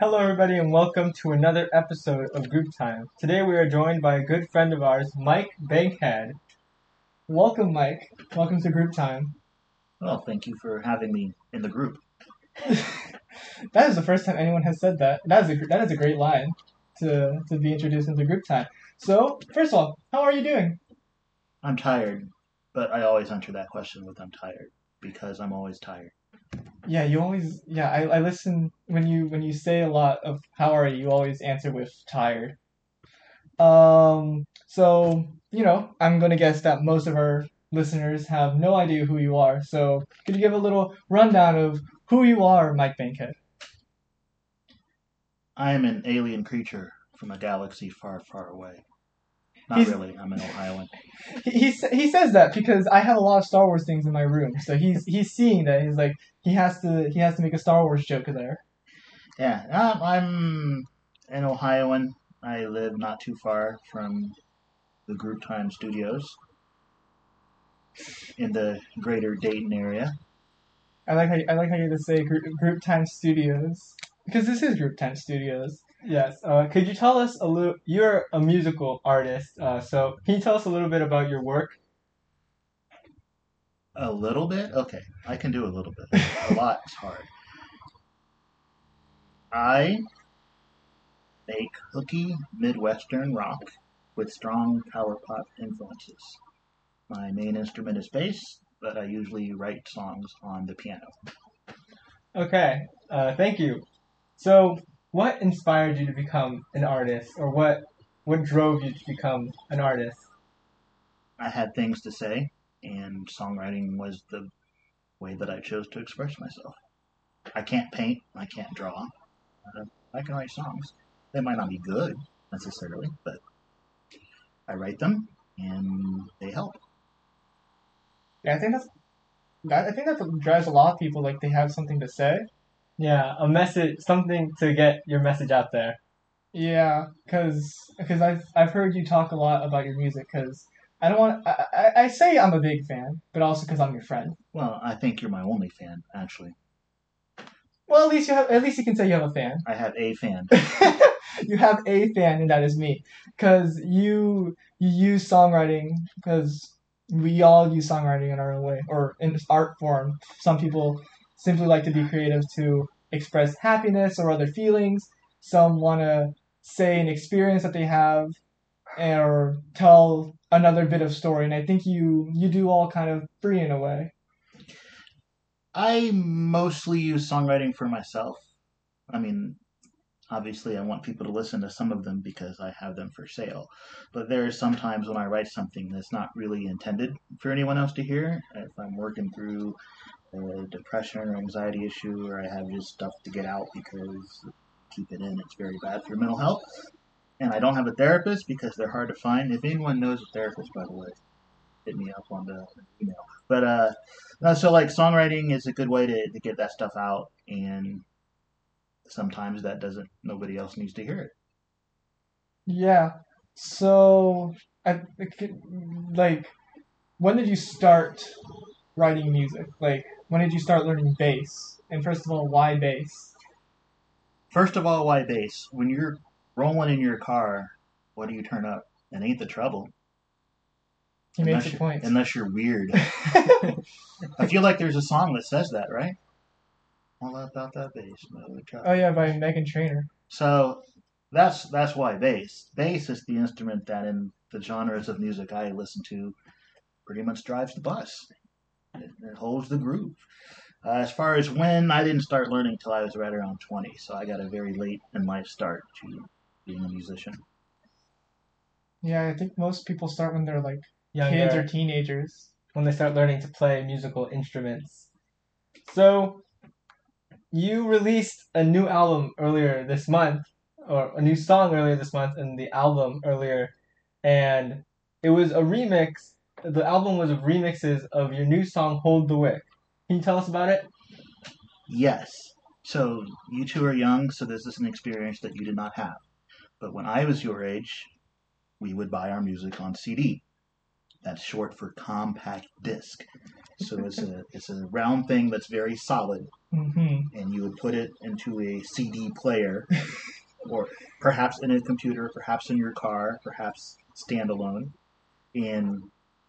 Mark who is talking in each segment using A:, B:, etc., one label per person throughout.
A: Hello, everybody, and welcome to another episode of Group Time. Today we are joined by a good friend of ours, Mike Bankhead. Welcome, Mike. Welcome to Group Time.
B: Well, thank you for having me in the group.
A: that is the first time anyone has said that. That is a that is a great line to to be introduced into Group Time. So, first of all, how are you doing?
B: I'm tired, but I always answer that question with I'm tired because I'm always tired.
A: Yeah, you always yeah, I, I listen when you when you say a lot of how are you, you always answer with tired. Um so, you know, I'm gonna guess that most of our listeners have no idea who you are. So could you give a little rundown of who you are, Mike Bankhead?
B: I am an alien creature from a galaxy far, far away. Not
A: He's-
B: really. I'm an Ohioan.
A: He, he he says that because I have a lot of Star Wars things in my room. So he's he's seeing that. He's like he has to he has to make a Star Wars joke there.
B: Yeah, um, I'm an Ohioan. I live not too far from the Group Time Studios in the greater Dayton area.
A: I like how you, I like how you just say group, group Time Studios because this is Group Time Studios. Yes. Uh, could you tell us a little? You're a musical artist, uh, so can you tell us a little bit about your work?
B: A little bit? Okay, I can do a little bit. A lot is hard. I make hooky Midwestern rock with strong power pop influences. My main instrument is bass, but I usually write songs on the piano.
A: Okay. Uh, thank you. So, what inspired you to become an artist, or what what drove you to become an artist?
B: I had things to say, and songwriting was the way that I chose to express myself. I can't paint, I can't draw. Uh, I can write songs. They might not be good necessarily, but I write them and they help.
A: Yeah, I think that's that. I think that drives a lot of people. Like they have something to say. Yeah, a message, something to get your message out there. Yeah, cause, cause I've I've heard you talk a lot about your music. Cause I don't want I, I, I say I'm a big fan, but also cause I'm your friend.
B: Well, I think you're my only fan, actually.
A: Well, at least you have at least you can say you have a fan.
B: I have a fan.
A: you have a fan, and that is me. Cause you you use songwriting. Cause we all use songwriting in our own way, or in art form. Some people simply like to be creative to express happiness or other feelings. Some want to say an experience that they have, or tell another bit of story. And I think you you do all kind of three in a way.
B: I mostly use songwriting for myself. I mean, obviously, I want people to listen to some of them because I have them for sale. But there are some times when I write something that's not really intended for anyone else to hear. If I'm working through a depression or anxiety issue, or I have just stuff to get out because keep it in, it's very bad for your mental health. And I don't have a therapist because they're hard to find. If anyone knows a therapist, by the way, hit me up on the email. But uh, so like songwriting is a good way to, to get that stuff out, and sometimes that doesn't. Nobody else needs to hear it.
A: Yeah. So, I like, when did you start writing music? Like, when did you start learning bass? And first of all, why bass?
B: First of all, why bass? When you're rolling in your car, what do you turn up? It ain't the treble.
A: He makes
B: unless
A: a point.
B: unless you're weird. I feel like there's a song that says that, right? All about that bass,
A: oh yeah, by Meghan Trainor.
B: So that's that's why bass. Bass is the instrument that in the genres of music I listen to pretty much drives the bus. It, it holds the groove. Uh, as far as when, I didn't start learning until I was right around 20, so I got a very late in life start to being a musician.
A: Yeah, I think most people start when they're like
C: younger
A: kids or teenagers.
C: when they start learning to play musical instruments. So, you released a new album earlier this month, or a new song earlier this month, and the album earlier, and it was a remix. The album was remixes of your new song "Hold the Wick." Can you tell us about it?
B: Yes. So you two are young, so this is an experience that you did not have. But when I was your age, we would buy our music on CD. That's short for compact disc. So it's a it's a round thing that's very solid,
A: hmm
B: and you would put it into a CD player, or perhaps in a computer, perhaps in your car, perhaps standalone, and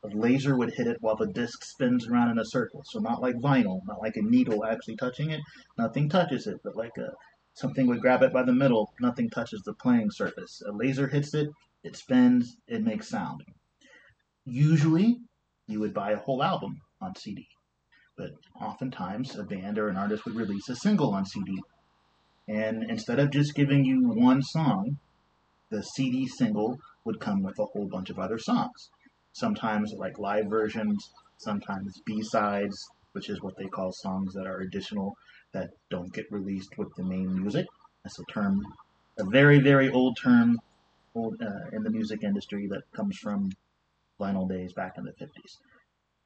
B: a laser would hit it while the disc spins around in a circle. So not like vinyl, not like a needle actually touching it. Nothing touches it, but like a something would grab it by the middle. Nothing touches the playing surface. A laser hits it, it spins, it makes sound. Usually, you would buy a whole album on CD, but oftentimes a band or an artist would release a single on CD. And instead of just giving you one song, the CD single would come with a whole bunch of other songs. Sometimes like live versions, sometimes B-sides, which is what they call songs that are additional that don't get released with the main music. That's a term, a very, very old term old, uh, in the music industry that comes from vinyl days back in the 50s.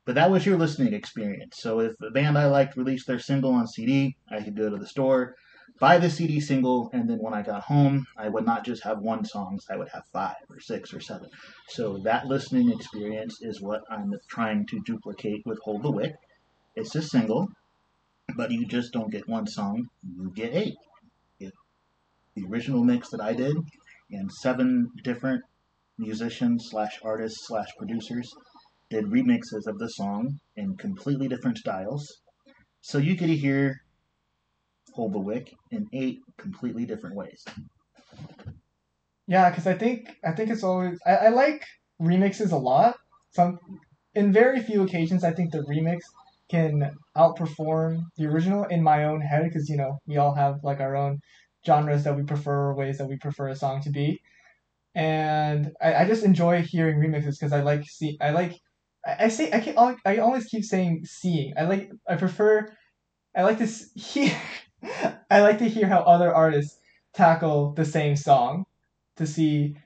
B: But that was your listening experience. So if a band I liked released their single on CD, I could go to the store, buy the CD single, and then when I got home, I would not just have one song, I would have five or six or seven. So that listening experience is what I'm trying to duplicate with Hold the Wick. It's a single, but you just don't get one song, you get eight. The original mix that I did, and seven different musicians slash artists slash producers did remixes of the song in completely different styles. So you to hear Hold the Wick in eight completely different ways.
A: Yeah, because I think I think it's always I, I like remixes a lot. Some in very few occasions I think the remix can outperform the original in my own head because you know we all have like our own genres that we prefer ways that we prefer a song to be and I, I just enjoy hearing remixes because I like see I like I, I say I can I always keep saying seeing I like I prefer I like to hear I like to hear how other artists tackle the same song to see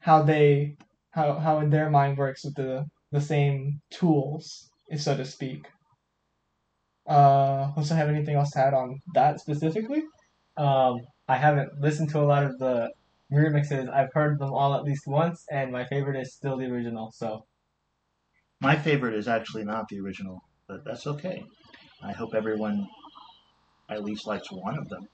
A: how they how how in their mind works with the the same tools so to speak uh also have anything else to add on that specifically
C: Um, I haven't listened to a lot of the remixes. I've heard them all at least once, and my favorite is still the original. So
B: My favorite is actually not the original, but that's okay. I hope everyone at least likes one of them.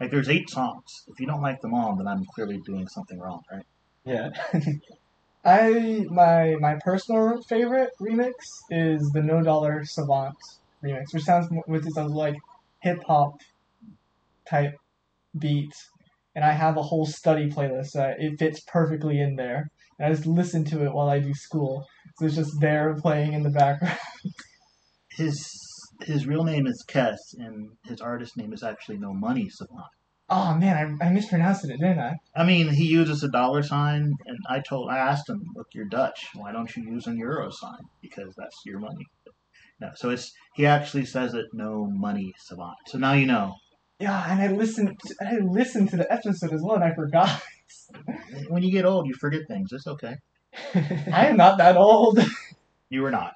B: Like there's eight songs. If you don't like them all, then I'm clearly doing something wrong, right?
C: yeah,
A: I my my personal favorite remix is the No Dollar Savant remix, which sounds which sounds like hip hop type beat, and I have a whole study playlist that it fits perfectly in there, and I just listen to it while I do school. So it's just there playing in the background.
B: His his real name is Kess, and his artist name is actually No Money Savant.
A: Oh man, I, I mispronounced it, didn't I?
B: I mean, he uses a dollar sign, and I told, I asked him, "Look, you're Dutch. Why don't you use an euro sign? Because that's your money." No, so it's he actually says it, "No money savant." So now you know.
A: Yeah, and I listened. To, I listened to the episode as well, and I forgot.
B: When you get old, you forget things. It's okay.
A: I am not that old.
B: You were not.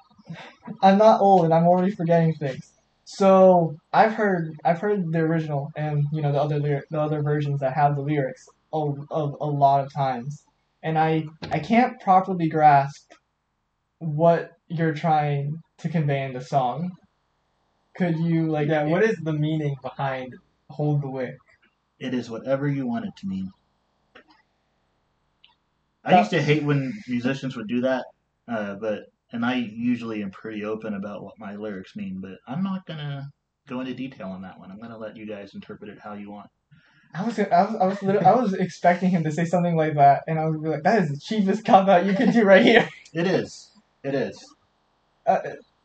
A: I'm not old and I'm already forgetting things. So I've heard I've heard the original and you know the other lyric, the other versions that have the lyrics a, a, a lot of times, and I I can't properly grasp what you're trying to convey in the song. Could you like
C: yeah. What is the meaning behind "Hold the Wick"?
B: It is whatever you want it to mean. I used to hate when musicians would do that, uh, but and I usually am pretty open about what my lyrics mean, but I'm not gonna go into detail on that one. I'm gonna let you guys interpret it how you want.
A: I was I was I was, I was expecting him to say something like that, and I was like, that is the cheapest cop out you could do right here.
B: It is. It is.
A: Uh,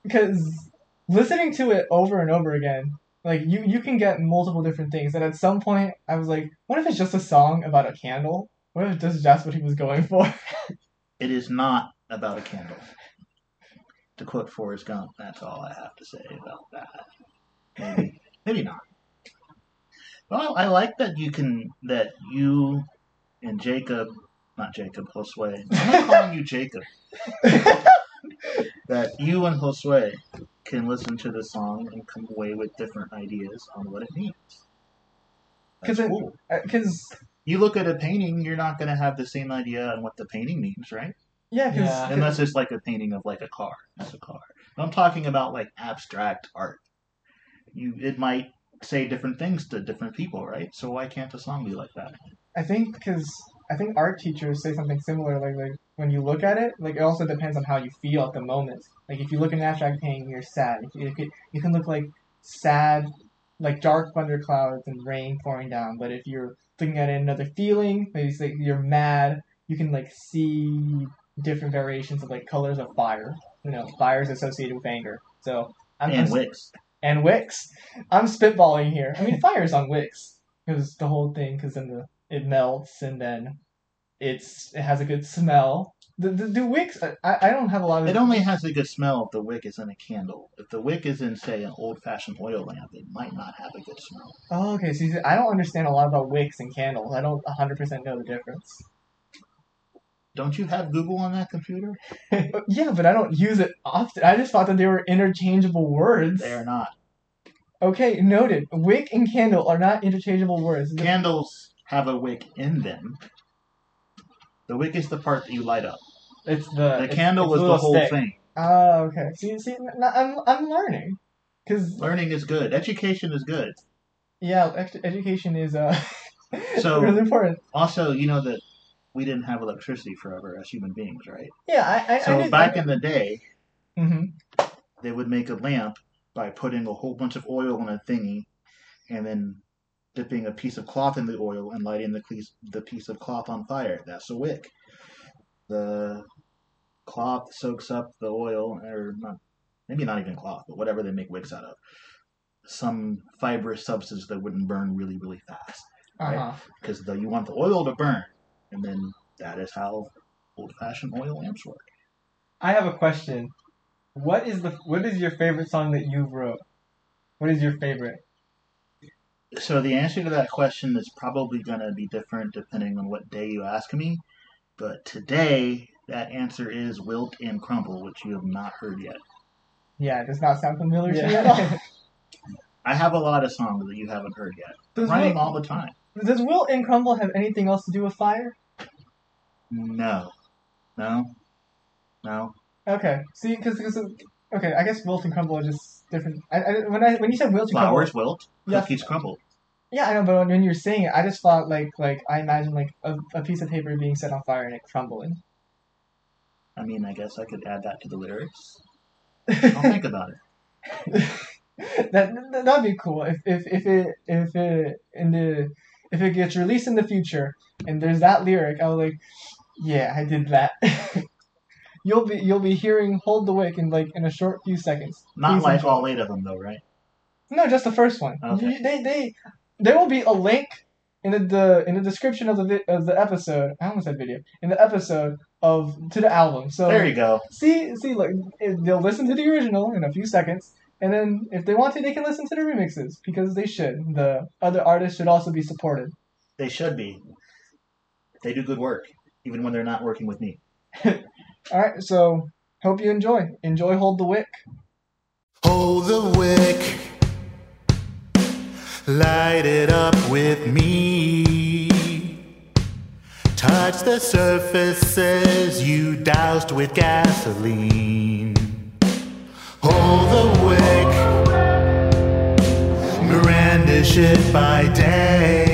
A: because listening to it over and over again, like you you can get multiple different things. And at some point, I was like, what if it's just a song about a candle? What if this is just what he was going for?
B: It is not about a candle. To quote Forrest Gump, that's all I have to say about that. Maybe, maybe not. Well, I like that you can that you and Jacob, not Jacob, Josue. I'm not calling you Jacob. that you and Josue can listen to the song and come away with different ideas on what it means. That's
A: 'Cause it-
B: cool.
A: Uh, because
B: You look at a painting, you're not going to have the same idea on what the painting means, right?
A: Yeah, because
C: Yeah.
B: Unless it's like a painting of like a car. That's a car. But I'm talking about like abstract art. You it might say different things to different people, right? So why can't a song be like that?
A: I think because I think art teachers say something similar. Like like when you look at it, like it also depends on how you feel at the moment. Like if you look at an abstract painting, you're sad. You can, you can look like sad, like dark thunderclouds and rain pouring down. But if you're looking at another feeling, maybe it's like you're mad, you can like see different variations of like colors of fire. You know, fire is associated with anger. So I'm,
B: and
A: I'm- and Wix. I'm spitballing here. I mean, fire's on wicks. It was the whole thing because then the it melts and then it's it has a good smell. The the, the Wix. I, I don't have a lot of.
B: It only has a good smell if the wick is in a candle. If the wick is in, say, an old-fashioned oil lamp, it might not have a good smell.
A: Oh, okay. So see, I don't understand a lot about wicks and candles. I don't 100% know the difference.
B: Don't you have Google on that computer?
A: Yeah, but I don't use it often. I just thought that they were interchangeable words.
B: They are not.
A: Okay, noted. Wick and candle are not interchangeable words.
B: Candles have a wick in them. The wick is the part that you light up.
C: It's the
B: The
C: it's-
B: candle
C: it's
B: is the whole
C: stick.
B: thing.
A: Oh, okay. See, see, I'm I'm learning. Cause
B: Learning is good. Education is good.
A: yeah, education is uh
B: So-
A: really important.
B: Also, you know that we didn't have electricity forever as human beings, right?
A: Yeah, I I,
B: So
A: I
B: back in the day,
A: hmm
B: they would make a lamp by putting a whole bunch of oil in a thingy and then dipping a piece of cloth in the oil and lighting the piece, the piece of cloth on fire. That's a wick. The cloth soaks up the oil, or not, maybe not even cloth, but whatever they make wicks out of. Some fibrous substance that wouldn't burn really, really fast.
A: uh-huh.
B: Because you want the oil to burn. And then that is how old fashioned oil lamps work.
C: I have a question. What is the what is your favorite song that you wrote? What is your favorite?
B: So the answer to that question is probably going to be different depending on what day you ask me. But today, that answer is Wilt and Crumble, which you have not heard yet.
A: Yeah, it does not sound familiar to me
C: Yeah.
A: at all.
B: I have a lot of songs that you haven't heard yet.
A: Does
B: Writing all the time.
A: Does Wilt and Crumble have anything else to do with fire?
B: No. No. No.
A: Okay, see, because okay, I guess Wilt and Crumble are just different. I, I, when I when you said Wilt and Crumble,
B: Flowers wilt,
A: Yeah.
B: cookies crumble.
A: yeah, I know, but when you were saying it, I just thought like like I imagine like a, a piece of paper being set on fire and it crumbling.
B: I mean, I guess I could add that to the lyrics. I'll think about it.
A: that that- that'd be cool if, if if it if it in the if it gets released in the future and there's that lyric I was like yeah I did that you'll be you'll be hearing hold the wick in like in a short few seconds
B: Not
A: Please
B: like
A: enjoy.
B: all eight of them, though, right?
A: no just the first one
B: Okay.
A: You- they they there will be a link in the, the in the description of the vi- of the episode I almost said video in the episode of to the album so
B: There you go.
A: See, see, look, they'll listen to the original in a few seconds, and then if they want to, they can listen to the remixes because they should. The other artists should also be supported.
B: They should be. They do good work, even when they're not working with me.
A: All right, so hope you enjoy. Enjoy, hold the wick.
D: Hold the wick, light it up with me. Touch the surfaces you doused with gasoline. Hold the wick, by day.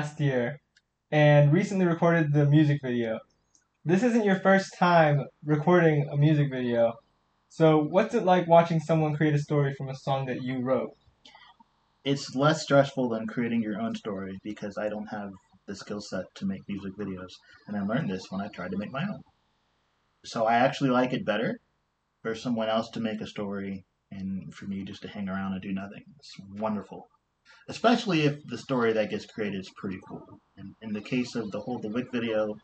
C: Last year, and recently recorded the music video. This isn't your first time recording a music video. So what's it like watching someone create a story from a song that you wrote?
B: It's less stressful than creating your own story because I don't have the skill set to make music videos, and I learned this when I tried to make my own. So I actually like it better for someone else to make a story and for me just to hang around and do nothing. It's wonderful. Especially if the story that gets created is pretty cool. And in the case of the Hold the Wick video,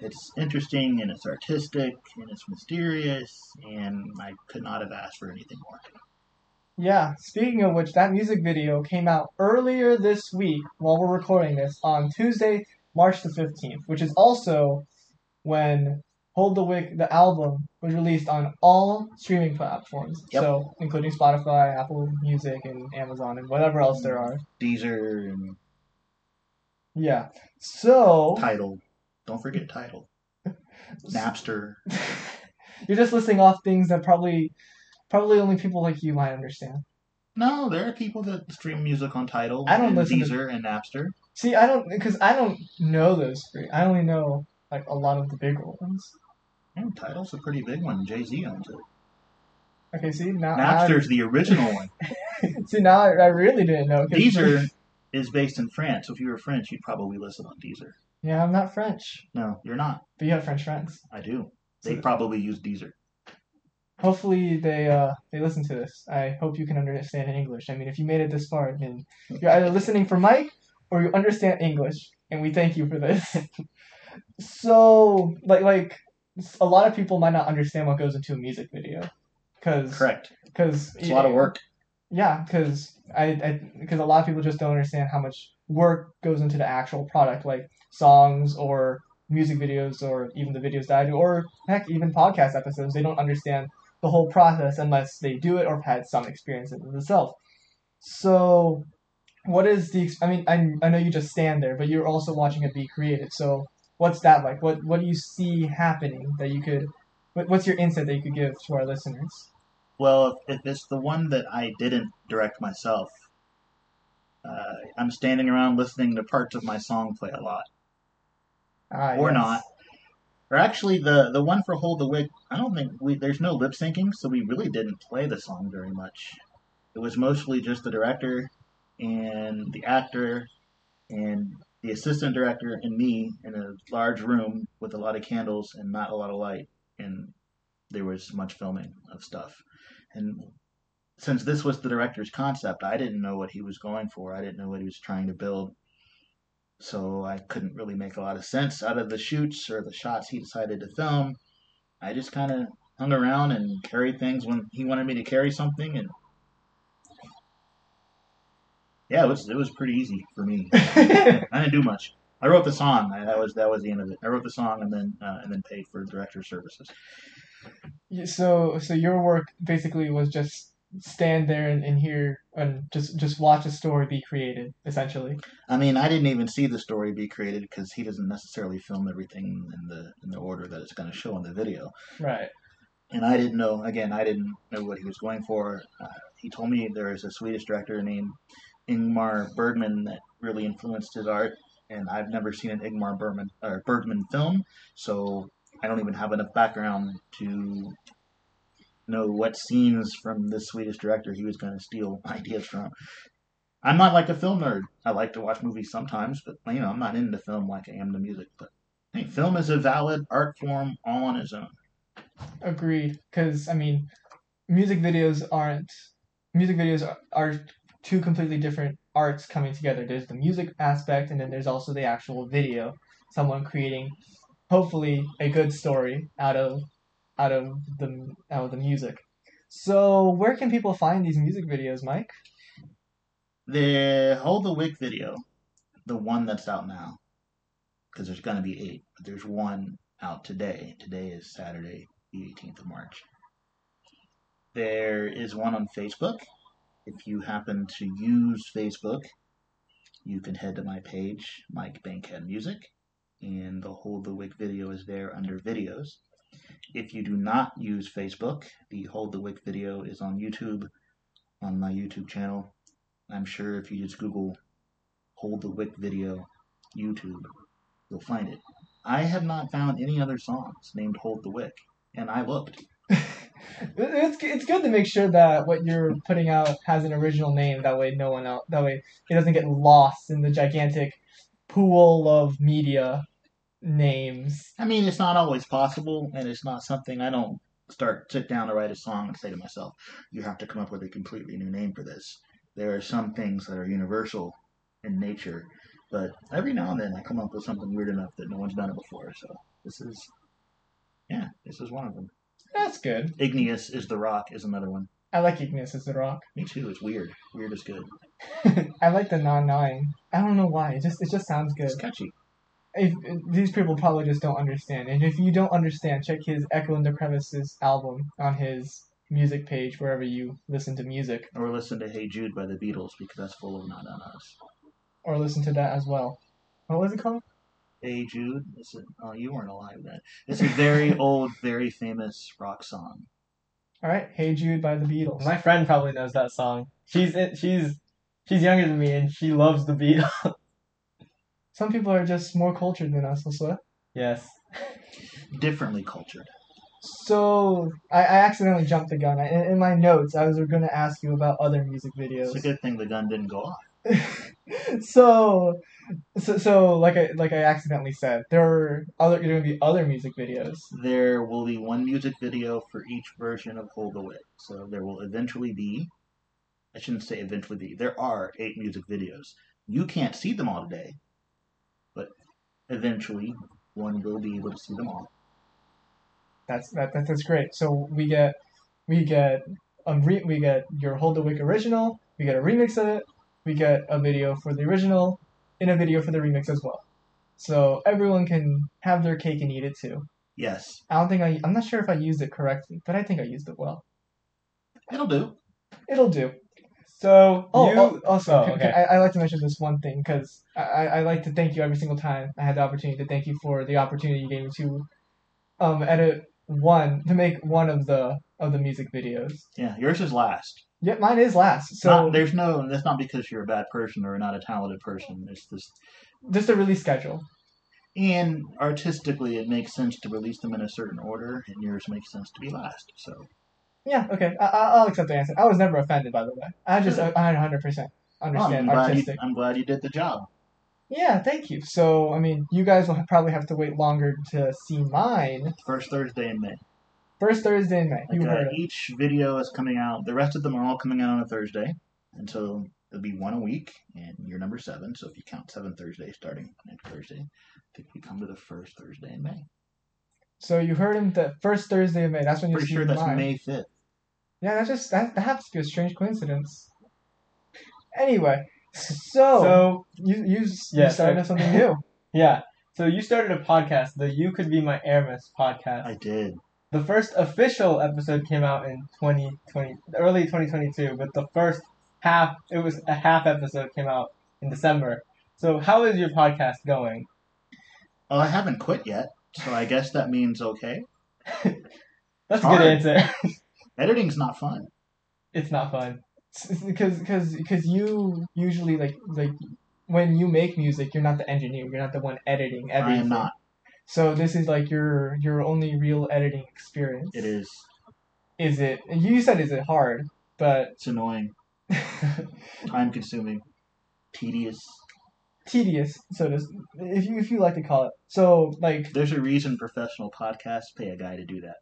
B: it's interesting and it's artistic and it's mysterious and I could not have asked for anything more.
A: Yeah, speaking of which, that music video came out earlier this week while we're recording this on Tuesday, March the 15th, which is also when Hold the Wick, the album, was released on all streaming platforms.
B: Yep.
A: So, including Spotify, Apple Music, and Amazon, and whatever else there are.
B: Deezer and
A: Yeah. So,
B: Tidal. Don't forget Tidal. Napster.
A: you're just listing off things that probably, probably only people like you might understand.
B: No, there are people that stream music on Tidal.
A: I don't
B: and
A: listen to-
B: Deezer and Napster.
A: See, I don't, because I don't know those three. I only know, like, a lot of the bigger ones.
B: Yeah, Tidal's a pretty big one. Jay Z owns it.
A: Okay, see, now I-
B: Napster's the original one.
A: See, now I, I really didn't know. 'cause-
B: Deezer is based in France. So if you were French, you'd probably listen on Deezer.
A: Yeah, I'm not French,
B: No, you're not.
A: but you have French friends.
B: I do. They
A: So-
B: probably use Deezer.
A: Hopefully, they uh they listen to this. I hope you can understand English. I mean, if you made it this far, then you're either listening for Mike or you understand English, and we thank you for this. so, like, like a lot of people might not understand what goes into a music video, because
B: Correct.
A: because
B: It's a lot of work.
A: Yeah, because I because a lot of people just don't understand how much work goes into the actual product, like songs or music videos, or even the videos that I do, or heck, even podcast episodes. They don't understand the whole process unless they do it or have had some experience in it themselves. So, what is the? I mean, I I know you just stand there, but you're also watching it be created. So, what's that like? What what do you see happening that you could? What, what's your insight that you could give to our listeners?
B: Well, if, if it's the one that I didn't direct myself, uh, I'm standing around listening to parts of my song play a lot.
A: Ah,
B: Or
A: yes.
B: not. Or actually, the the one for Hold the Wick," I don't think we there's no lip syncing, so we really didn't play the song very much. It was mostly just the director and the actor and the assistant director and me in a large room with a lot of candles and not a lot of light, and there was much filming of stuff. And since this was the director's concept, I didn't know what he was going for. I didn't know what he was trying to build so I couldn't really make a lot of sense out of the shoots or the shots he decided to film. I just kind of hung around and carried things when he wanted me to carry something, and yeah, it was it was pretty easy for me. I didn't do much. I wrote the song. I, that was that was the end of it. I wrote the song and then uh, and then paid for director services.
A: So so your work basically was just stand there and, and hear and just just watch a story be created essentially
B: I mean, I didn't even see the story be created because he doesn't necessarily film everything in the in the order that it's going to show in the video.
A: right
B: and I didn't know. Again, I didn't know what he was going for. Uh, he told me there is a Swedish director named Ingmar Bergman that really influenced his art, and I've never seen an Ingmar Bergman or Bergman film, so I don't even have enough background to know what scenes from this Swedish director he was going to steal ideas from. I'm not like a film nerd. I like to watch movies sometimes, but you know, I'm not into film like I am the music. But hey, film is a valid art form all on its own.
A: agreed because i mean music videos aren't music videos are, are two completely different arts coming together there's the music aspect and then there's also the actual video someone creating hopefully a good story out of out of the out of the music so where can people find these music videos mike
B: The Hold the Wick video, the one that's out now, because there's going to be eight, but there's one out today. Today is Saturday, the 18th of March. There is one on Facebook. If you happen to use Facebook, you can head to my page, Mike Bankhead Music, and the Hold the Wick video is there under videos. If you do not use Facebook, the Hold the Wick video is on YouTube on my YouTube channel. I'm sure if you just Google Hold the Wick video YouTube, you'll find it. I have not found any other songs named Hold the Wick, and I looked.
A: It's it's good to make sure that what you're putting out has an original name. That way, no one else. That way, it doesn't get lost in the gigantic pool of media names.
B: I mean, it's not always possible, and it's not something I don't start sit down to write a song and say to myself, "You have to come up with a completely new name for this." There are some things that are universal in nature, but every now and then I come up with something weird enough that no one's done it before. So this is, yeah, this is one of them.
A: That's good.
B: Igneous is the rock is another one.
A: I like Igneous as the rock.
B: Me too. It's weird. Weird is good.
A: I like the non nine. I don't know why. It just it just sounds good.
B: It's catchy.
A: If, these people probably just don't understand, and if you don't understand, check his Echo in the Crevices album on his music page wherever you listen to music,
B: Or listen to Hey Jude by the Beatles because that's full of not on us.
A: or listen to that as well. What was it called?
B: Hey Jude. It's a, oh, you weren't alive then. It's a very old, very famous rock song.
A: All right, Hey Jude by the Beatles.
C: My friend probably knows that song. She's she's she's younger than me and she loves the Beatles.
A: Some people are just more cultured than us, Josue.
C: yes.
B: Differently cultured.
A: So I, I accidentally jumped the gun. I, in, in my notes, I was going to ask you about other music videos.
B: It's a good thing the gun didn't go off.
A: so, so, so, like I like I accidentally said, there are other going to be other music videos.
B: There will be one music video for each version of Hold the Wick. So there will eventually be, I shouldn't say eventually be, there are eight music videos. You can't see them all today, but eventually one will be able to see them all.
A: That's that, that that's great. So we get we get um re- we get your Hold the Wick original. We get a remix of it. We get a video for the original, and a video for the remix as well. So everyone can have their cake and eat it too.
B: Yes,
A: I don't think I I'm not sure if I used it correctly, but I think I used it well.
B: it'll do.
A: It'll do.
C: So
A: Oh,
C: you
A: oh, also,
C: oh,
A: c- c-
C: okay.
A: I, I like to mention this one thing because I, I, I like to thank you every single time I had the opportunity to thank you for the opportunity you gave me to um edit one to make one of the of the music videos.
B: Yeah, yours is last.
A: Yep, mine is last. So
B: not, there's no, that's not because you're a bad person or not a talented person. It's just,
A: just a release schedule.
B: and artistically, it makes sense to release them in a certain order, and yours makes sense to be last. So
A: Yeah, okay, I, I- I'll accept the answer. I was never offended, by the way. I just I, I 100%
B: Oh, I'm
A: understand
B: glad you,
A: artistic.
B: I'm glad you did the job.
A: Yeah, thank you. So I mean, you guys will probably have to wait longer to see mine.
B: First Thursday in May.
A: First Thursday in May. You
B: uh,
A: heard it.
B: each video is coming out. The rest of them are all coming out on a Thursday, and so it'll be one a week. And you're number seven, so if you count seven Thursdays starting next Thursday, I think we come to the first Thursday in May.
A: So you heard him the first Thursday of May. That's when you
B: Pretty
A: see
B: sure that's
A: mine.
B: May fifth.
A: Yeah, that's just that, that happens to be a strange coincidence. Anyway, so,
C: So
A: you you, you started
C: I-
A: something new.
C: yeah. So you started a podcast, the You Could Be My Aramis podcast.
B: I did.
C: The first official episode came out in 2020, early 2022, but the first half, it was a half episode came out in December. So how is your podcast going?
B: Oh, I haven't quit yet, so I guess that means okay.
C: That's a good answer.
B: Editing's not fun.
C: it's not fun.
A: because because because you usually like like when you make music, you're not the engineer. You're not the one editing everything.
B: I am not.
A: So this is like your your only real editing experience.
B: It is.
A: Is it? You said is it hard? But
B: It's annoying, time consuming, tedious.
A: tedious. So to, if you if you like to call it. So like
B: There's a reason professional podcasts pay a guy to do that.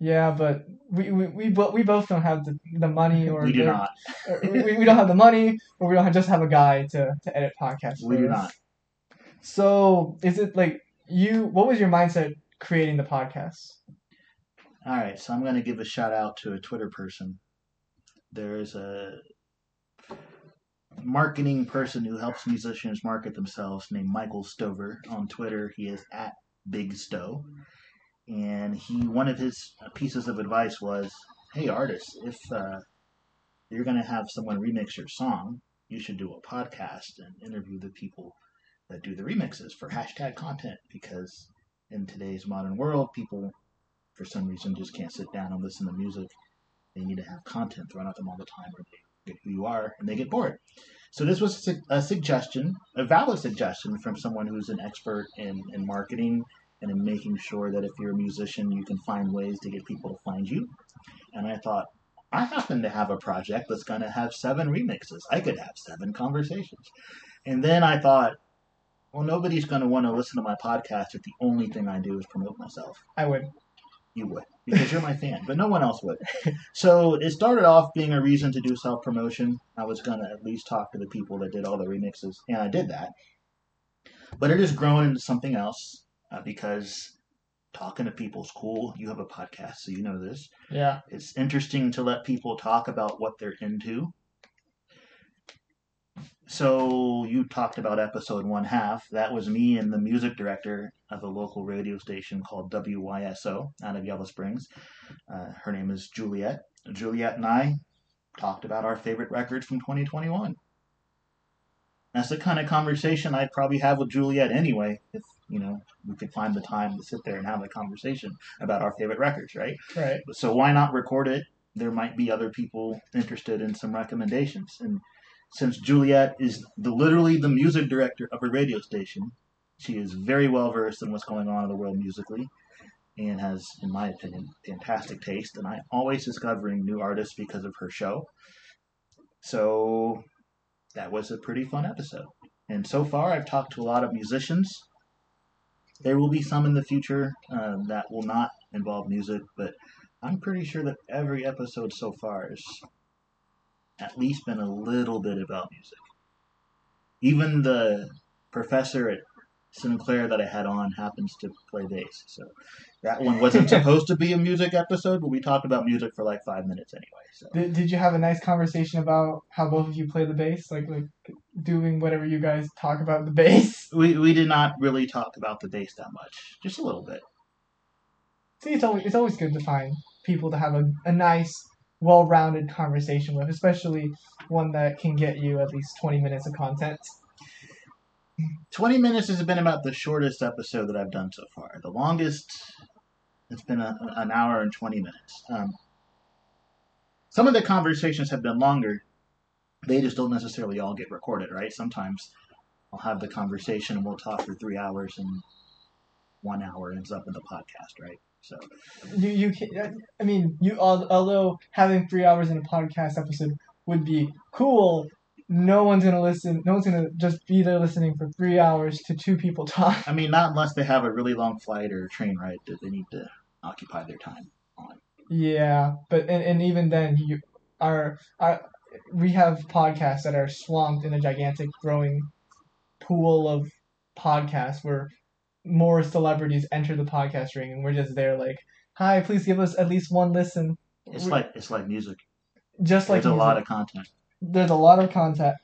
A: yeah, but we we we, bo- we both don't have the, the money or
B: We do
A: the-
B: not.
A: we, we don't have the money or we don't just have a guy to, to edit podcasts.
B: We do
A: us.
B: not.
A: So is it like you? What was your mindset creating the podcast?
B: All right, so I'm going to give a shout out to a Twitter person. There's a marketing person who helps musicians market themselves named Michael Stover on Twitter. He is at Big Stow, and he one of his pieces of advice was, "Hey artists, if uh, you're going to have someone remix your song, you should do a podcast and interview the people that do the remixes for hashtag content because." In today's modern world, people for some reason just can't sit down and listen to music They need to have content thrown at them all the time, or they get who you are and they get bored. So this was a suggestion, a valid suggestion from someone who's an expert in, in marketing and in making sure that if you're a musician, you can find ways to get people to find you. And I thought, I happen to have a project that's going to have seven remixes. I could have seven conversations. And then I thought, well, nobody's going to want to listen to my podcast if the only thing I do is promote myself.
A: I would.
B: You would, because you're my fan, but no one else would. So it started off being a reason to do self promotion. I was going to at least talk to the people that did all the remixes, and I did that. But it has grown into something else uh, because talking to people's cool. You have a podcast, so you know this.
A: Yeah.
B: It's interesting to let people talk about what they're into. So you talked about episode one half. That was me and the music director of a local radio station called WYSO out of Yellow Springs. Uh, her name is Juliet. Juliet and I talked about our favorite records from 2021. That's the kind of conversation I'd probably have with Juliet anyway, if you know we could find the time to sit there and have a conversation about our favorite records, right?
A: Right.
B: So why not record it? There might be other people interested in some recommendations. And since Juliet is the literally the music director of a radio station, she is very well versed in what's going on in the world musically and has, in my opinion, fantastic taste. And I'm always discovering new artists because of her show. So that was a pretty fun episode. And so far, I've talked to a lot of musicians. There will be some in the future um, that will not involve music, but I'm pretty sure that every episode so far has at least been a little bit about music. Even the professor at Sinclair that I had on happens to play bass. So that one wasn't supposed to be a music episode, but we talked about music for like five minutes anyway. So
A: Did, did you have a nice conversation about how both of you play the bass? Like like doing whatever you guys talk about the bass?
B: we, we did not really talk about the bass that much, just a little bit.
A: See, it's always it's always good to find people to have a, a nice, well-rounded conversation with, especially one that can get you at least twenty minutes of content.
B: 20 minutes has been about the shortest episode that I've done so far. The longest, it's been a, an hour and 20 minutes. Um, some of the conversations have been longer. They just don't necessarily all get recorded, right? Sometimes I'll have the conversation and we'll talk for three hours and one hour ends up in the podcast, right? So
A: You you can uh, I mean you although having three hours in a podcast episode would be cool. No one's gonna listen. No one's gonna just be there listening for three hours to two people talk.
B: I mean, not unless they have a really long flight or train ride that they need to occupy their time on.
A: Yeah, but and, and even then, you are our we have podcasts that are swamped in a gigantic growing pool of podcasts where more celebrities enter the podcast ring, and we're just there like, hi, please give us at least one listen.
B: It's
A: We-
B: like it's like music.
A: just like
B: There's a lot of content.
A: there's a lot of content.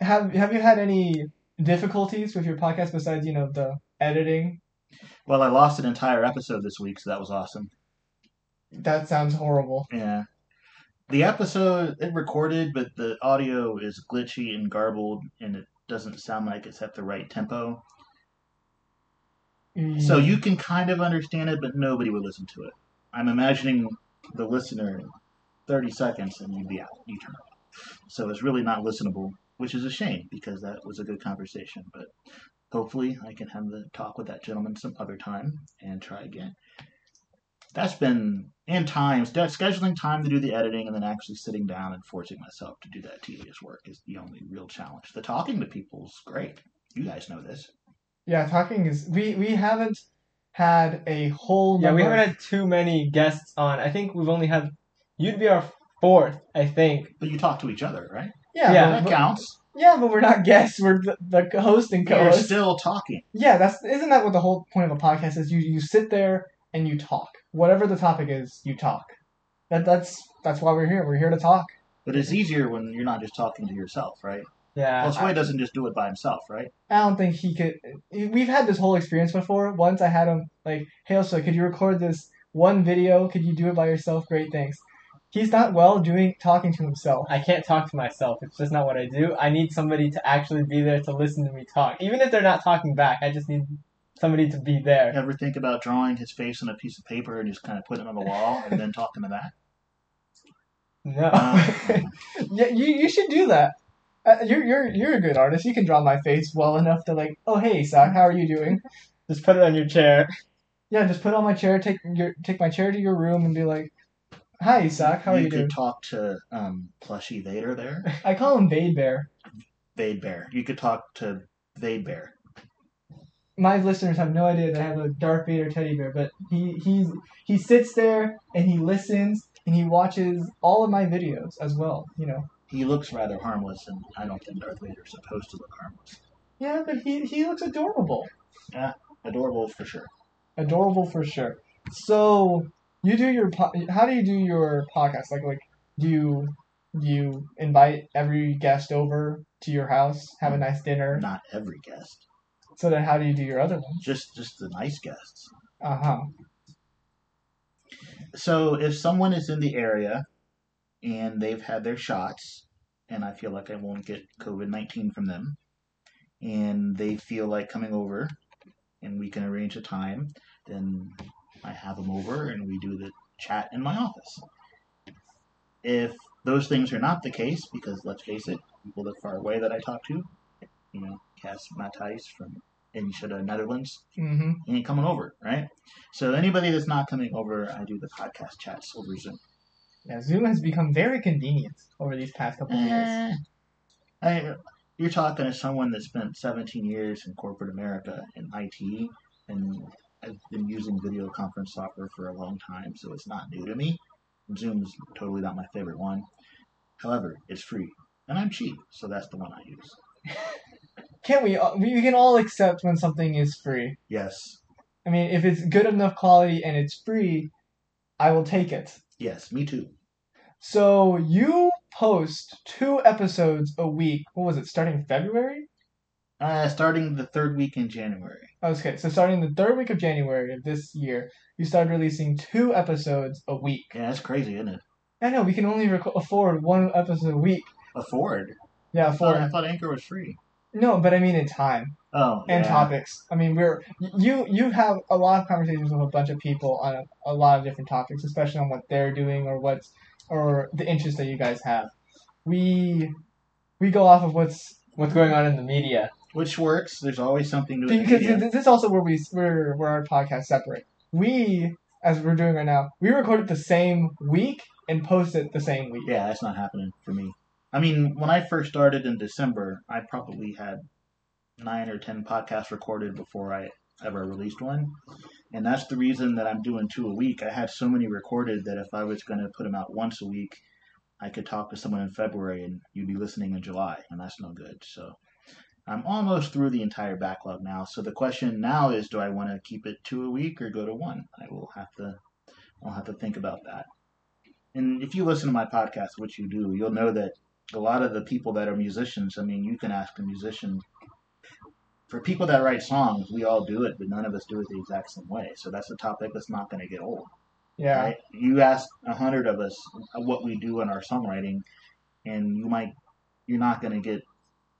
A: Have have you had any difficulties with your podcast besides you know the editing?
B: Well, I lost an entire episode this week, so that was awesome.
A: That sounds horrible.
B: Yeah. The episode it recorded, but the audio is glitchy and garbled, and it doesn't sound like it's at the right tempo. So
A: Mm.
B: you can kind of understand it, but nobody would listen to it. I'm imagining the listener 30 seconds, and you'd be out. You turn off. So it's really not listenable, which is a shame because that was a good conversation. But hopefully, I can have the talk with that gentleman some other time and try again. That's been and times scheduling time to do the editing and then actually sitting down and forcing myself to do that tedious work is the only real challenge. The talking to people is great. You guys know this.
A: Yeah, talking is we we haven't had a whole
C: Yeah, we haven't had too many guests on. I think we've only had you'd be our fourth, I think.
B: But you talk to each other, right?
A: yeah
C: Yeah.
A: but,
B: That
A: but-
B: counts.
A: yeah but we're not guests we're the, the host and
B: You're
A: co-host
B: still talking.
A: yeah that's isn't that what the whole point of a podcast is you you sit there and you talk whatever the topic is you talk that that's that's why we're here we're here to talk
B: But it's easier when you're not just talking to yourself, right?
C: Yeah.
B: Well, Sway doesn't just do it by himself, right?
A: I don't think he could. We've had this whole experience before. Once I had him like, "Hey, so could you record this one video? Could you do it by yourself? Great, thanks." He's not well doing talking to himself.
C: I can't talk to myself. It's just not what I do. I need somebody to actually be there to listen to me talk. Even if they're not talking back, I just need somebody to be there.
B: Ever think about drawing his face on a piece of paper and just kind of putting it on the wall and then talking to that?
C: No.
B: Uh,
A: yeah, you you should do that. Uh, you're you're you're a good artist. You can draw my face well enough to like, oh hey, Zach, how are you doing?
C: Just put it on your chair.
A: Yeah, just put it on my chair, take your take my chair to your room, and be like, hi, Zach, how are you, doing
B: you could
A: doing?
B: talk to um, Plushy Vader there.
A: I call him Vade Bear.
B: Vade Bear. You could talk to Vade Bear.
A: My listeners have no idea that I have a Darth Vader teddy bear, but he he's he sits there and he listens and he watches all of my videos as well. You know.
B: He looks rather harmless, and I don't think Darth Vader's supposed to look harmless.
A: Yeah, but he he looks adorable.
B: Yeah, Adorable for sure.
A: adorable for sure. So you do your po- how do you do your podcast? Like like do you do you invite every guest over to your house, have a nice dinner?
B: Not every guest,
A: So then how do you do your other ones?
B: just just the nice guests.
A: Uh huh.
B: So if someone is in the area and they've had their shots, and I feel like I won't get COVID nineteen from them, and they feel like coming over, and we can arrange a time, then I have them over and we do the chat in my office. If those things are not the case, because let's face it, people that far away that I talk to, you know, Cass Matthijs from Enschede, Netherlands,
A: Mm-hmm.
B: ain't coming over, right? So anybody that's not coming over, I do the podcast chats over Zoom.
A: Yeah, Zoom has become very convenient over these past couple of years.
B: Eh, I, you're talking to someone that spent 17 years in corporate America in IT, and I've been using video conference software for a long time, so it's not new to me. Zoom's totally not my favorite one. However, it's free, and I'm cheap, so that's the one I use.
A: Can't we? uh, We can all accept when something is free.
B: Yes,
A: I mean, if it's good enough quality and it's free, I will take it.
B: Yes, me too.
A: So you post two episodes a week. What was it? Starting February?
B: Uh, starting the third week in January.
A: Okay, so starting the third week of January of this year, you started releasing two episodes a week.
B: Yeah, that's crazy, isn't it?
A: I know we can only rec- afford one episode a week.
B: Afford.
A: Yeah,
B: I thought, I thought Anchor was free.
A: No, but I mean in time
B: Oh,
A: and
B: yeah.
A: topics. I mean we're you you have a lot of conversations with a bunch of people on a, a lot of different topics, especially on what they're doing or what's or the interests that you guys have. We we go off of what's
C: What's going on in the media?
B: Which works. There's always something to
A: because
B: yeah.
A: this is also where we where where our podcast separate. We as we're doing right now, we record it the same week and post it the same week.
B: Yeah, that's not happening for me. I mean, when I first started in December, I probably had nine or ten podcasts recorded before I ever released one. And that's the reason that I'm doing two a week. I had so many recorded that if I was going to put them out once a week, I could talk to someone in February and you'd be listening in July, and that's no good. So I'm almost through the entire backlog now. So the question now is do I want to keep it two a week or go to one? I will have to I'll have to think about that. And if you listen to my podcast, which you do, you'll know that a lot of the people that are musicians, I mean, you can ask a musician. For people that write songs, we all do it, but none of us do it the exact same way. So that's a topic that's not going to get old.
A: Yeah.
B: Right? You ask a hundred of us what we do in our songwriting, and you might, you're not going to get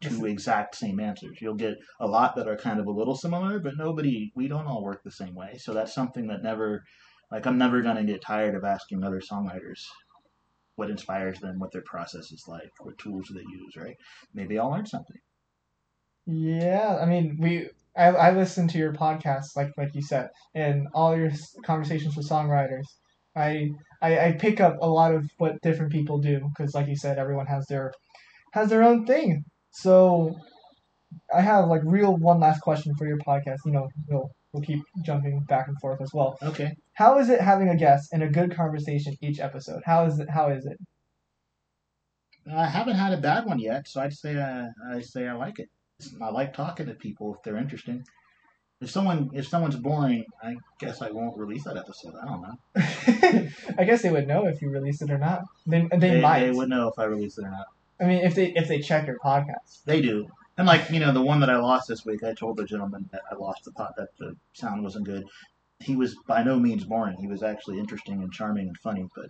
B: two exact same answers. You'll get a lot that are kind of a little similar, but nobody, we don't all work the same way. So that's something that never, like, I'm never going to get tired of asking other songwriters what inspires them, what their process is like, what tools do they use, right? Maybe I'll learn something.
A: Yeah, I mean, we I, I listen to your podcast, like like you said, and all your conversations with songwriters. I, I I pick up a lot of what different people do because, like you said, everyone has their has their own thing. So I have like real one last question for your podcast. You know, we'll we'll keep jumping back and forth as well.
B: Okay.
A: How is it having a guest and a good conversation each episode? How is it? How is it?
B: I haven't had a bad one yet, so I'd say uh, I say I like it. I like talking to people if they're interesting. If someone if someone's boring, I guess I won't release that episode. I don't know.
A: I guess they would know if you release it or not. They they,
B: They,
A: might.
B: they would know if I release it or not.
A: I mean, if they if they check your podcast.
B: They do. And like you know, the one that I lost this week, I told the gentleman that I lost the pot that the sound wasn't good. He was by no means boring. He was actually interesting and charming and funny, but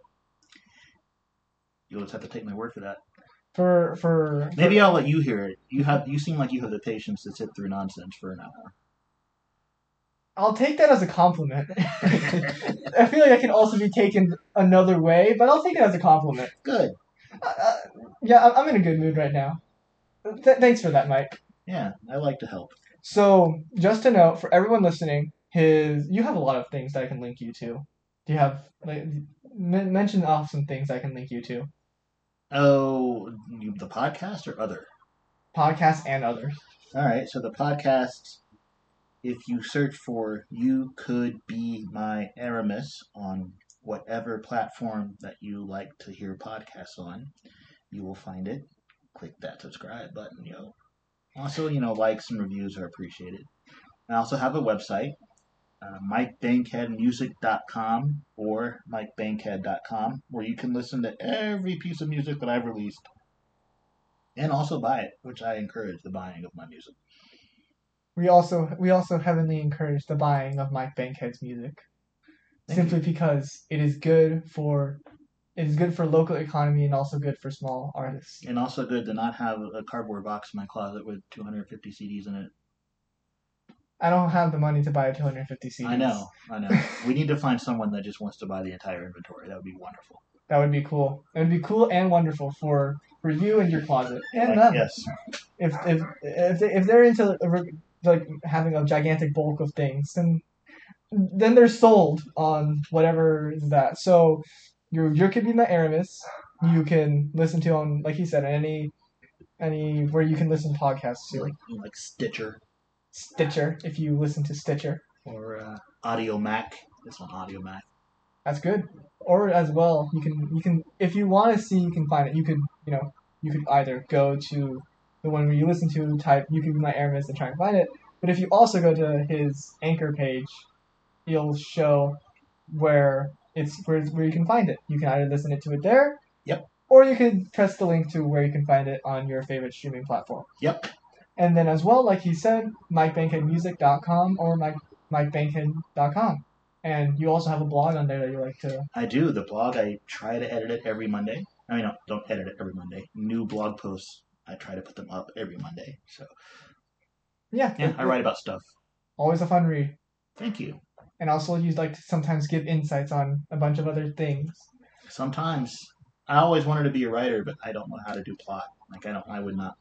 B: you'll just have to take my word for that.
A: For for
B: Maybe I'll let you hear it. You have you seem like you have the patience to sit through nonsense for an hour.
A: I'll take that as a compliment. I feel like I can also be taken another way, but I'll take it as a compliment.
B: Good.
A: Uh, uh, yeah, I'm in a good mood right now. Th- thanks for that, Mike.
B: Yeah, I like to help.
A: So, just to note for everyone listening, his you have a lot of things that I can link you to. Do you have like m- mention off some things I can link you to?
B: Oh, the podcast or other?
A: Podcasts and others.
B: All right, so the podcast, if you search for You Could Be My Aramis on whatever platform that you like to hear podcasts on, you will find it. Click that subscribe button, yo. Also, you know, likes and reviews are appreciated. I also have a website, uh, MikeBankheadMusic.com or MikeBankhead.com, where you can listen to every piece of music that I've released and also buy it, which I encourage the buying of my music.
A: We also we also heavily encourage the buying of Mike Bankhead's music,
B: Thank
A: simply because it is good for it is good for local economy and also good for small artists.
B: And also good to not have a cardboard box in my closet with 250 CDs in it.
A: I don't have the money to buy 250 CDs.
B: I know, I know. we need to find someone that just wants to buy the entire inventory. That would be wonderful.
A: That would be cool. It would be cool and wonderful for for you and your closet and
B: Like,
A: them.
B: Yes.
A: If if if, they, if they're into like having a gigantic bulk of things, then then they're sold on whatever is that. So your your could be my Aramis. You can listen to on like he said any any where you can listen to podcasts to
B: Like, like Stitcher
A: Stitcher if you listen to Stitcher.
B: or uh, Audiomack. It's on Audiomack.
A: That's good. Or as well, you can you can if you want to see, you can find it. You could you know you could either go to the one where you listen to type you could be my Aramis and try and find it. But if you also go to his anchor page, he'll show where it's where, where you can find it. You can either listen it to it there.
B: Yep.
A: Or you can press the link to where you can find it on your favorite streaming platform.
B: Yep.
A: And then as well, like he said, MikeBankheadMusic.com or Mike MikeBankhead.com. And you also have a blog on there that you like to
B: I do. The blog, I try to edit it every Monday. I mean, no, don't edit it every Monday. New blog posts, I try to put them up every Monday. So,
A: Yeah,
B: yeah, I write about stuff.
A: Always a fun read.
B: Thank you.
A: And also, you like to sometimes give insights on a bunch of other things.
B: Sometimes I always wanted to be a writer, but I don't know how to do plot. Like I don't, I would not,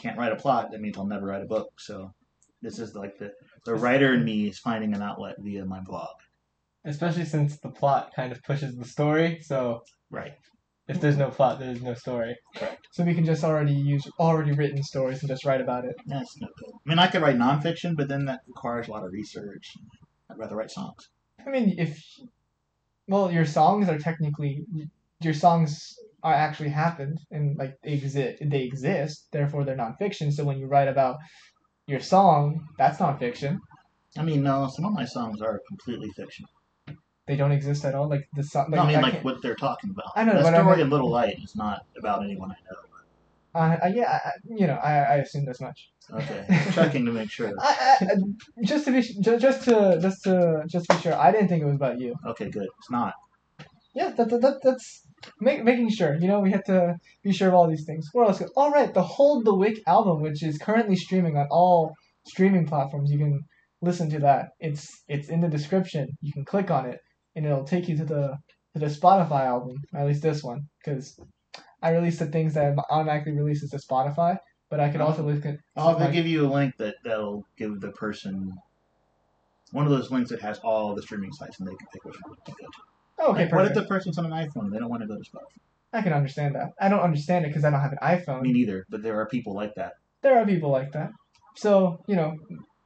B: can't write a plot. That means I'll never write a book. So this is like the the writer in me is finding an outlet via my blog.
C: Especially since the plot kind of pushes the story. So
B: Right.
C: if there's no plot, there's no story. Correct.
A: So we can just already use already written stories and just write about it.
B: That's no good. I mean, I could write nonfiction, but then that requires a lot of research. I'd rather write songs.
A: I mean, if well, your songs are technically your songs are actually happened and like they exist. They exist. Therefore, they're nonfiction. So when you write about your song, that's nonfiction.
B: I mean, no, some of my songs are completely fiction.
A: They don't exist at all. Like the song.
B: No, I mean,
A: I
B: like
A: can't-
B: what they're talking about.
A: I know,
B: the
A: but I
B: story
A: mean-
B: in Little Light is not about anyone I know.
A: Uh, uh, yeah, I, I- you know, I, I assume as much.
B: Okay, checking to make sure.
A: I, I, just to be ju- just to just to just to be sure, I didn't think it was about you.
B: Okay, good. It's not.
A: Yeah, that, that, that that's make, making sure. You know, we have to be sure of all these things. What else? All right, the Hold the Wick album, which is currently streaming on all streaming platforms. You can listen to that. It's it's in the description. You can click on it, and it'll take you to the to the Spotify album. At least this one, because I release the things that automatically releases to Spotify. But I could also oh. look at.
B: I'll
A: like-
B: give you a link that that'll give the person one of those links that has all the streaming sites, and they can pick which one to go to.
A: Oh, okay,
B: Like, what if the person's on an iPhone? They don't want to go to Spotify.
A: I can understand that. I don't understand it because I don't have an iPhone.
B: Me neither. But there are people like that.
A: there are people like that. So, you know,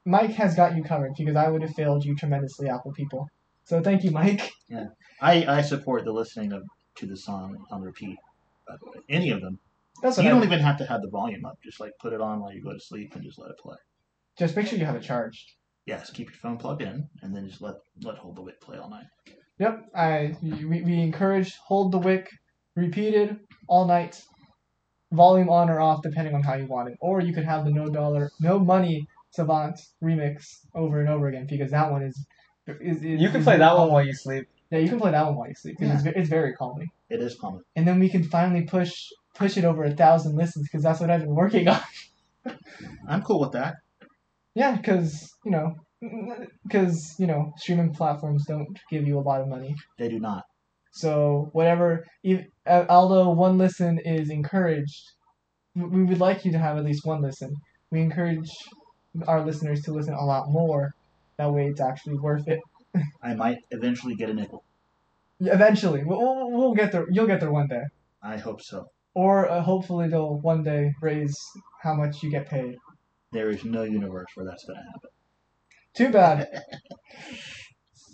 A: Mike has got you covered because I would have failed you tremendously, Apple people. So thank you, Mike.
B: Yeah, I I support the listening of to the song on repeat. By the way, any of them.
A: That's
B: You don't
A: do.
B: even have to have the volume up. Just like put it on while you go to sleep and just let it play.
A: Just make sure you have it charged.
B: Yes, keep your phone plugged in, and then just let let Hold the Wick play all night.
A: Yep, I we, we encourage hold the wick, repeated all night, volume on or off depending on how you want it. Or you could have the no dollar, no money Savant remix over and over again because that one is. is, is
C: You can
A: is
C: play that one while you sleep.
A: Yeah, you can play that one while you sleep because it's, it's very calming.
B: It is calming.
A: And then we can finally push push it over a thousand listens because that's what I've been working on.
B: I'm cool with that.
A: Yeah, because you know because you know streaming platforms don't give you a lot of money.
B: They do not.
A: So whatever, if, uh, although one listen is encouraged, we would like you to have at least one listen. We encourage our listeners to listen a lot more. That way, it's actually worth it.
B: I might eventually get a nickel.
A: Eventually, we'll, we'll, we'll get there. You'll get there one day,
B: I hope so.
A: or uh, hopefully they'll one day raise how much you get paid.
B: There is no universe where that's going to happen.
A: Too bad.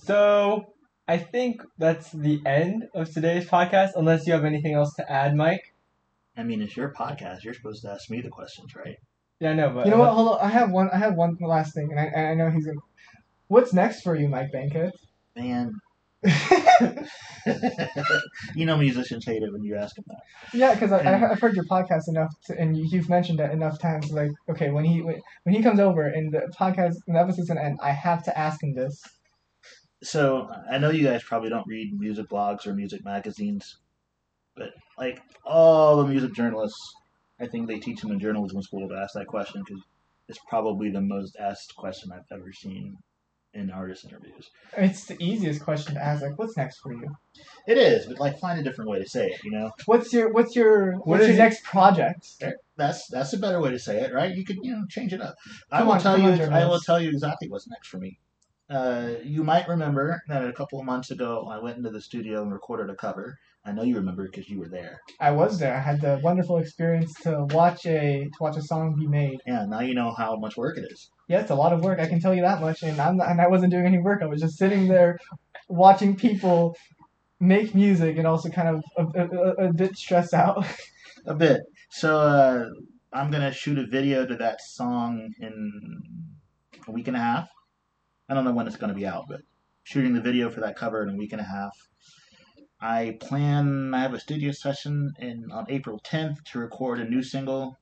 C: So I think that's the end of today's podcast. Unless you have anything else to add, Mike.
B: I mean, it's your podcast. You're supposed to ask me the questions, right?
C: Yeah, I know, but
A: You know what? Hold on. I have one. I have one last thing, and I, I know he's. Gonna... What's next for you, Mike Bankhead?
B: Man, you know musicians hate it when you ask them that.
A: yeah, because I, I've heard your podcast enough, to, and you, you've mentioned it enough times. Like, okay, when he when, when he comes over and the podcast, and the episode's gonna end, I have to ask him this.
B: So I know you guys probably don't read music blogs or music magazines, but like all the music journalists, I think they teach them in journalism school to ask that question because it's probably the most asked question I've ever seen in artist interviews.
A: It's the easiest question to ask. Like, what's next for you?
B: It is, but like find a different way to say it. You know,
A: What's your what's your
C: What
A: what's your
C: it-
A: next project?
B: that's that's a better way to say it, right? You could you know change it up. I will
A: on,
B: tell you. I will tell you exactly what's next for me. Uh, you might remember that a couple of months ago I went into the studio and recorded a cover. I know you remember because you were there.
A: I was there. I had the wonderful experience to watch a to watch a song be made.
B: Yeah, now you know how much work it is.
A: Yeah, it's a lot of work. I can tell you that much. And I'm not, and I wasn't doing any work. I was just sitting there, watching people make music, and also kind of a, a, a, bit stressed out.
B: A bit. So uh, I'm gonna shoot a video to that song in a week and a half. I don't know when it's gonna be out, but shooting the video for that cover in a week and a half. I plan. I have a studio session in on April 10th to record a new single.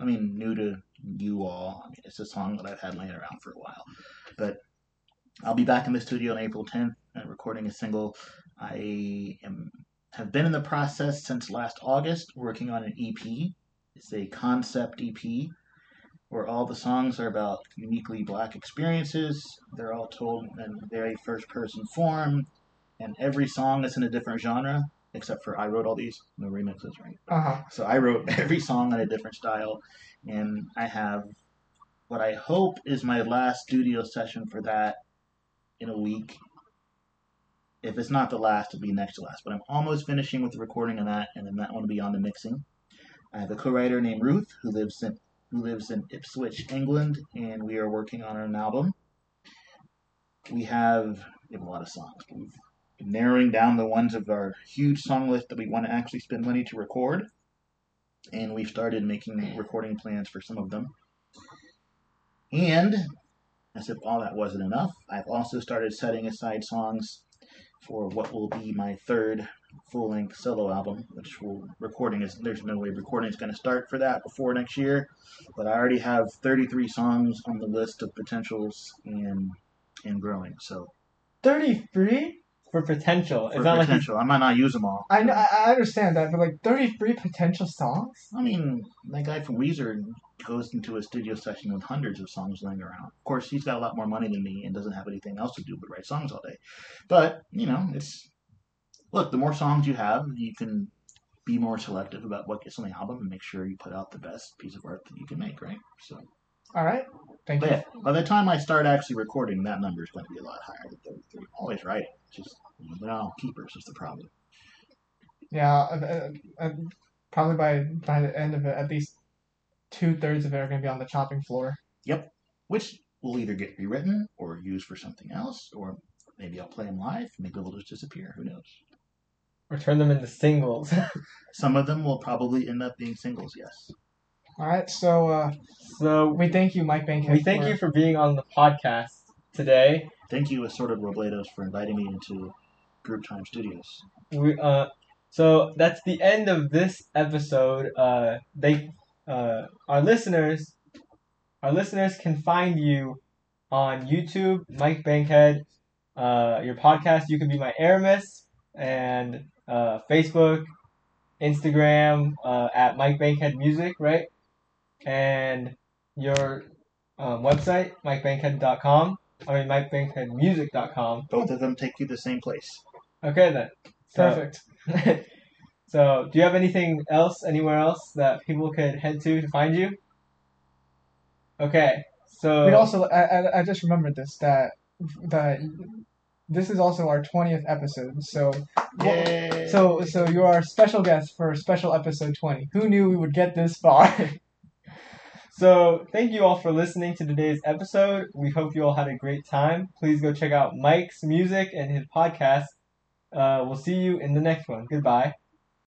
B: I mean, new to you all. I mean, it's a song that I've had laying around for a while, but I'll be back in the studio on April 10th and recording a single. I am have been in the process since last August, working on an EP. It's a concept EP where all the songs are about uniquely black experiences. They're all told in very first person form, and every song is in a different genre, except for I wrote all these, no remixes, right?
A: Uh huh.
B: So I wrote every song in a different style, and I have what I hope is my last studio session for that in a week. If it's not the last, it'll be next to last. But I'm almost finishing with the recording of that, and then that one will be on the mixing. I have a co-writer named Ruth who lives in who lives in Ipswich, England, and we are working on an album. We have we have a lot of songs. We've narrowing down the ones of our huge song list that we want to actually spend money to record and we've started making recording plans for some of them. And as if all that wasn't enough, I've also started setting aside songs for what will be my third full-length solo album, which will recording is there's no way recording is going to start for that before next year, but I already have 33 songs on the list of potentials and and growing. So
A: Thirty three.
C: For potential.
B: for
C: It's not like
B: I might not use them all.
A: I know. I I understand that, but like thirty three potential songs.
B: I mean, that guy from Weezer goes into a studio session with hundreds of songs laying around. Of course, he's got a lot more money than me and doesn't have anything else to do but write songs all day. But, you know, it's. Look, the more songs you have, you can be more selective about what gets on the album and make sure you put out the best piece of art that you can make, right? So,
A: All right. Thank
B: but
A: you.
B: yeah, by the time I start actually recording, that number is going to be a lot higher than 33. I'm always writing. It's just, you know, they're all keepers, is the problem.
A: Yeah. Uh, uh, uh, probably by by the end of it, at least two thirds of it are going to be on the chopping floor. Yep.
B: Which will either get rewritten or used for something else, or maybe I'll play them live. Maybe they'll just disappear. Who knows?
C: or turn them into singles.
B: Some of them will probably end up being singles. Yes.
A: All right. So uh,
C: so
A: we thank you, Mike Bankhead.
C: we thank
A: for-
C: you for being on the podcast today.
B: Thank you, Assorted Robledos, for inviting me into Group Time Studios.
C: We uh, so that's the end of this episode. Uh, they uh, our listeners, our listeners can find you on YouTube, Mike Bankhead. Uh, your podcast, you can be my Aramis, and uh, Facebook, Instagram uh, at Mike Bankhead Music, right? And your um, website, MikeBankhead.com. I mean, MikeBankheadMusic.com.
B: Both of them take you to the same place.
C: Okay then.
A: Perfect.
C: so, do you have anything else, anywhere else that people could head to to find you? Okay. So
A: We'd also, I, I, I just remembered this that that this is also our twentieth episode. So,
B: Yay!
A: so, so you're our special guest for special episode twenty. Who knew we would get this far?
C: So, thank you all for listening to today's episode. We hope you all had a great time. Please go check out Mike's music and his podcast. Uh, we'll see you in the next one. Goodbye.